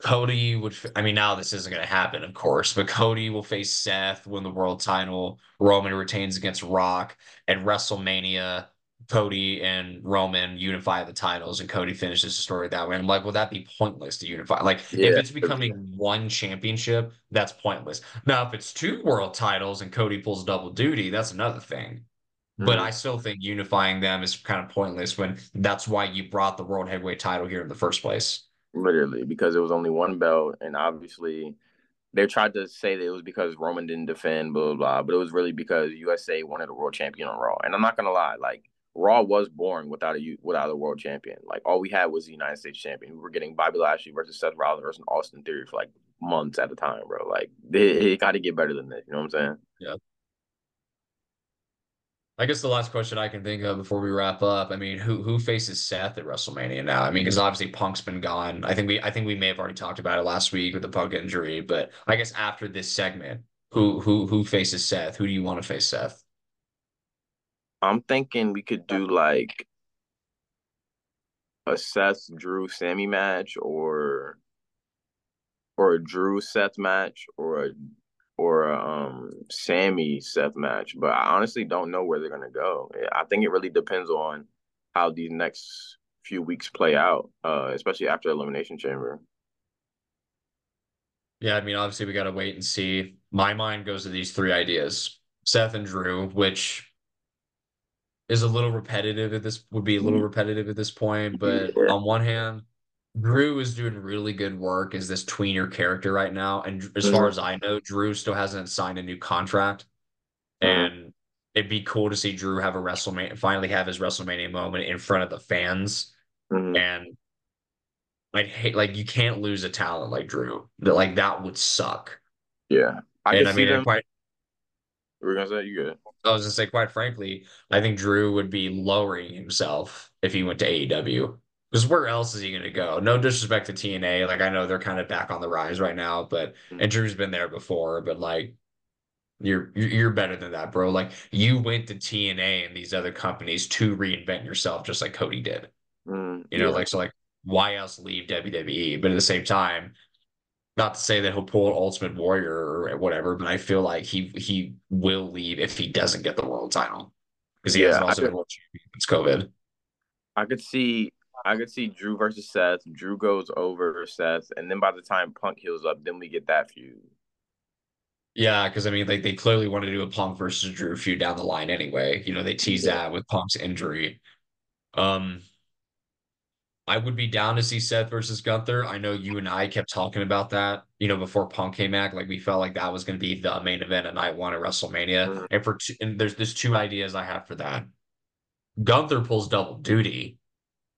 Cody would, I mean, now this isn't going to happen, of course, but Cody will face Seth, win the world title. Roman retains against Rock. At WrestleMania, Cody and Roman unify the titles, and Cody finishes the story that way. I'm like, well, that'd be pointless to unify. Like, yeah, if it's becoming one championship, that's pointless. Now, if it's two world titles and Cody pulls double duty, that's another thing. Mm-hmm. But I still think unifying them is kind of pointless when that's why you brought the world heavyweight title here in the first place literally because it was only one belt, and obviously they tried to say that it was because Roman didn't defend, blah blah blah, but it was really because USA wanted a world champion on Raw. And I'm not gonna lie, like Raw was boring without a without a world champion. Like all we had was the United States champion. We were getting Bobby Lashley versus Seth Rollins versus Austin Theory for like months at a time, bro. Like it, it got to get better than this. You know what I'm saying? Yeah. I guess the last question I can think of before we wrap up, I mean, who who faces Seth at WrestleMania now? I mean, because obviously Punk's been gone. I think we I think we may have already talked about it last week with the Punk injury, but I guess after this segment, who who who faces Seth? Who do you want to face Seth? I'm thinking we could do like a Seth Drew Sammy match or or a Drew Seth match or a or a um Sammy Seth match, but I honestly don't know where they're gonna go. I think it really depends on how these next few weeks play out, uh, especially after Elimination Chamber. Yeah, I mean, obviously we got to wait and see. My mind goes to these three ideas: Seth and Drew, which is a little repetitive at this would be a little mm-hmm. repetitive at this point. But yeah. on one hand, Drew is doing really good work as this tweener character right now, and as far mm-hmm. as I know, Drew still hasn't signed a new contract, mm-hmm. and it'd be cool to see Drew have a WrestleMania finally have his WrestleMania moment in front of the fans, and I'd hate like you can't lose a talent like Drew. That like that would suck. Yeah, I and I mean, them... quite. We're gonna say you good. I was gonna say, quite frankly, I think Drew would be lowering himself if he went to AEW. Because where else is he gonna go? No disrespect to TNA, like I know they're kind of back on the rise right now, but mm-hmm. and Drew's been there before, but like you're you're better than that, bro. Like you went to TNA and these other companies to reinvent yourself, just like Cody did. Mm, you know, yeah. like so, like why else leave WWE? But at the same time, not to say that he'll pull an Ultimate Warrior or whatever, but I feel like he he will leave if he doesn't get the world title because he yeah, hasn't also been world champion since COVID. I could see I could see Drew versus Seth. Drew goes over Seth, and then by the time Punk heals up, then we get that feud. Yeah, because I mean, like they clearly want to do a Punk versus Drew feud down the line anyway. You know, they tease yeah. that with Punk's injury. Um, I would be down to see Seth versus Gunther. I know you and I kept talking about that, you know, before Punk came back. Like we felt like that was going to be the main event at night one at WrestleMania. Mm-hmm. And for two, and there's there's two ideas I have for that. Gunther pulls double duty,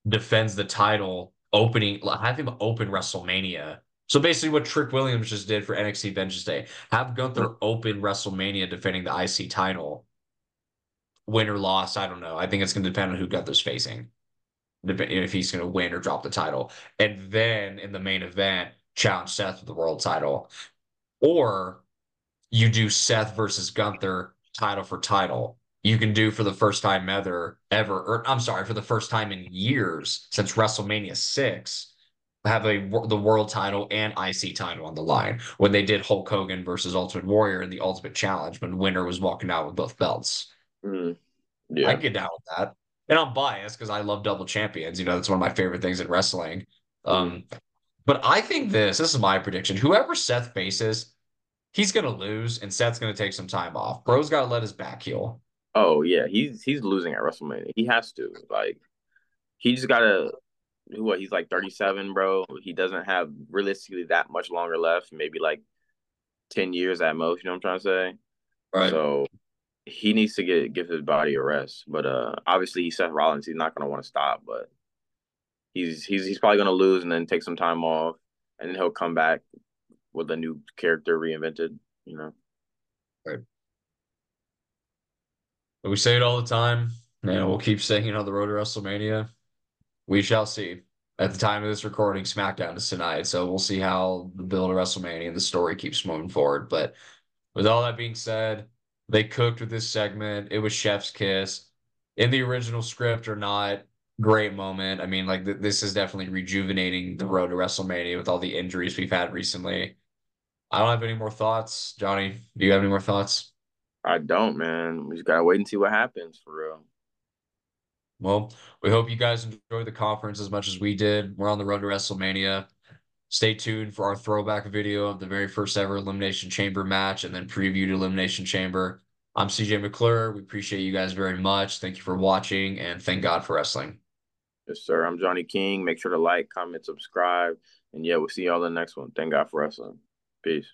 defends the title, opening have him open WrestleMania. So basically, what Trick Williams just did for NXT Vengeance Day, have Gunther open WrestleMania defending the IC title. Win or loss, I don't know. I think it's going to depend on who Gunther's facing if he's going to win or drop the title. And then in the main event, challenge Seth for the world title. Or you do Seth versus Gunther title for title. You can do for the first time ever, ever, or I'm sorry, for the first time in years since WrestleMania 6, have a the world title and IC title on the line when they did Hulk Hogan versus Ultimate Warrior in the Ultimate Challenge when winner was walking out with both belts. Mm, yeah. I get down with that and I'm biased because I love double champions. You know, that's one of my favorite things in wrestling. Um, but I think this, this is my prediction. Whoever Seth faces, he's gonna lose, and Seth's gonna take some time off. Bro's gotta let his back heal. Oh yeah, he's he's losing at WrestleMania. He has to. Like, he just gotta. What he's like 37, bro. He doesn't have realistically that much longer left. Maybe like 10 years at most. You know what I'm trying to say? Right. So he needs to get give his body a rest. But uh obviously he's Seth Rollins, he's not gonna want to stop, but he's he's he's probably gonna lose and then take some time off and then he'll come back with a new character reinvented, you know. Right. We say it all the time, and we'll keep saying it on the road to WrestleMania. We shall see. At the time of this recording, SmackDown is tonight, so we'll see how the build of WrestleMania and the story keeps moving forward. But with all that being said, they cooked with this segment. It was chef's kiss. In the original script or not, great moment. I mean, like th- this is definitely rejuvenating the road to WrestleMania with all the injuries we've had recently. I don't have any more thoughts. Johnny, do you have any more thoughts? I don't, man. We just gotta wait and see what happens for real. Well, we hope you guys enjoyed the conference as much as we did. We're on the road to WrestleMania. Stay tuned for our throwback video of the very first ever Elimination Chamber match and then preview to Elimination Chamber. I'm CJ McClure. We appreciate you guys very much. Thank you for watching and thank God for wrestling. Yes, sir. I'm Johnny King. Make sure to like, comment, subscribe. And yeah, we'll see y'all in the next one. Thank God for wrestling. Peace.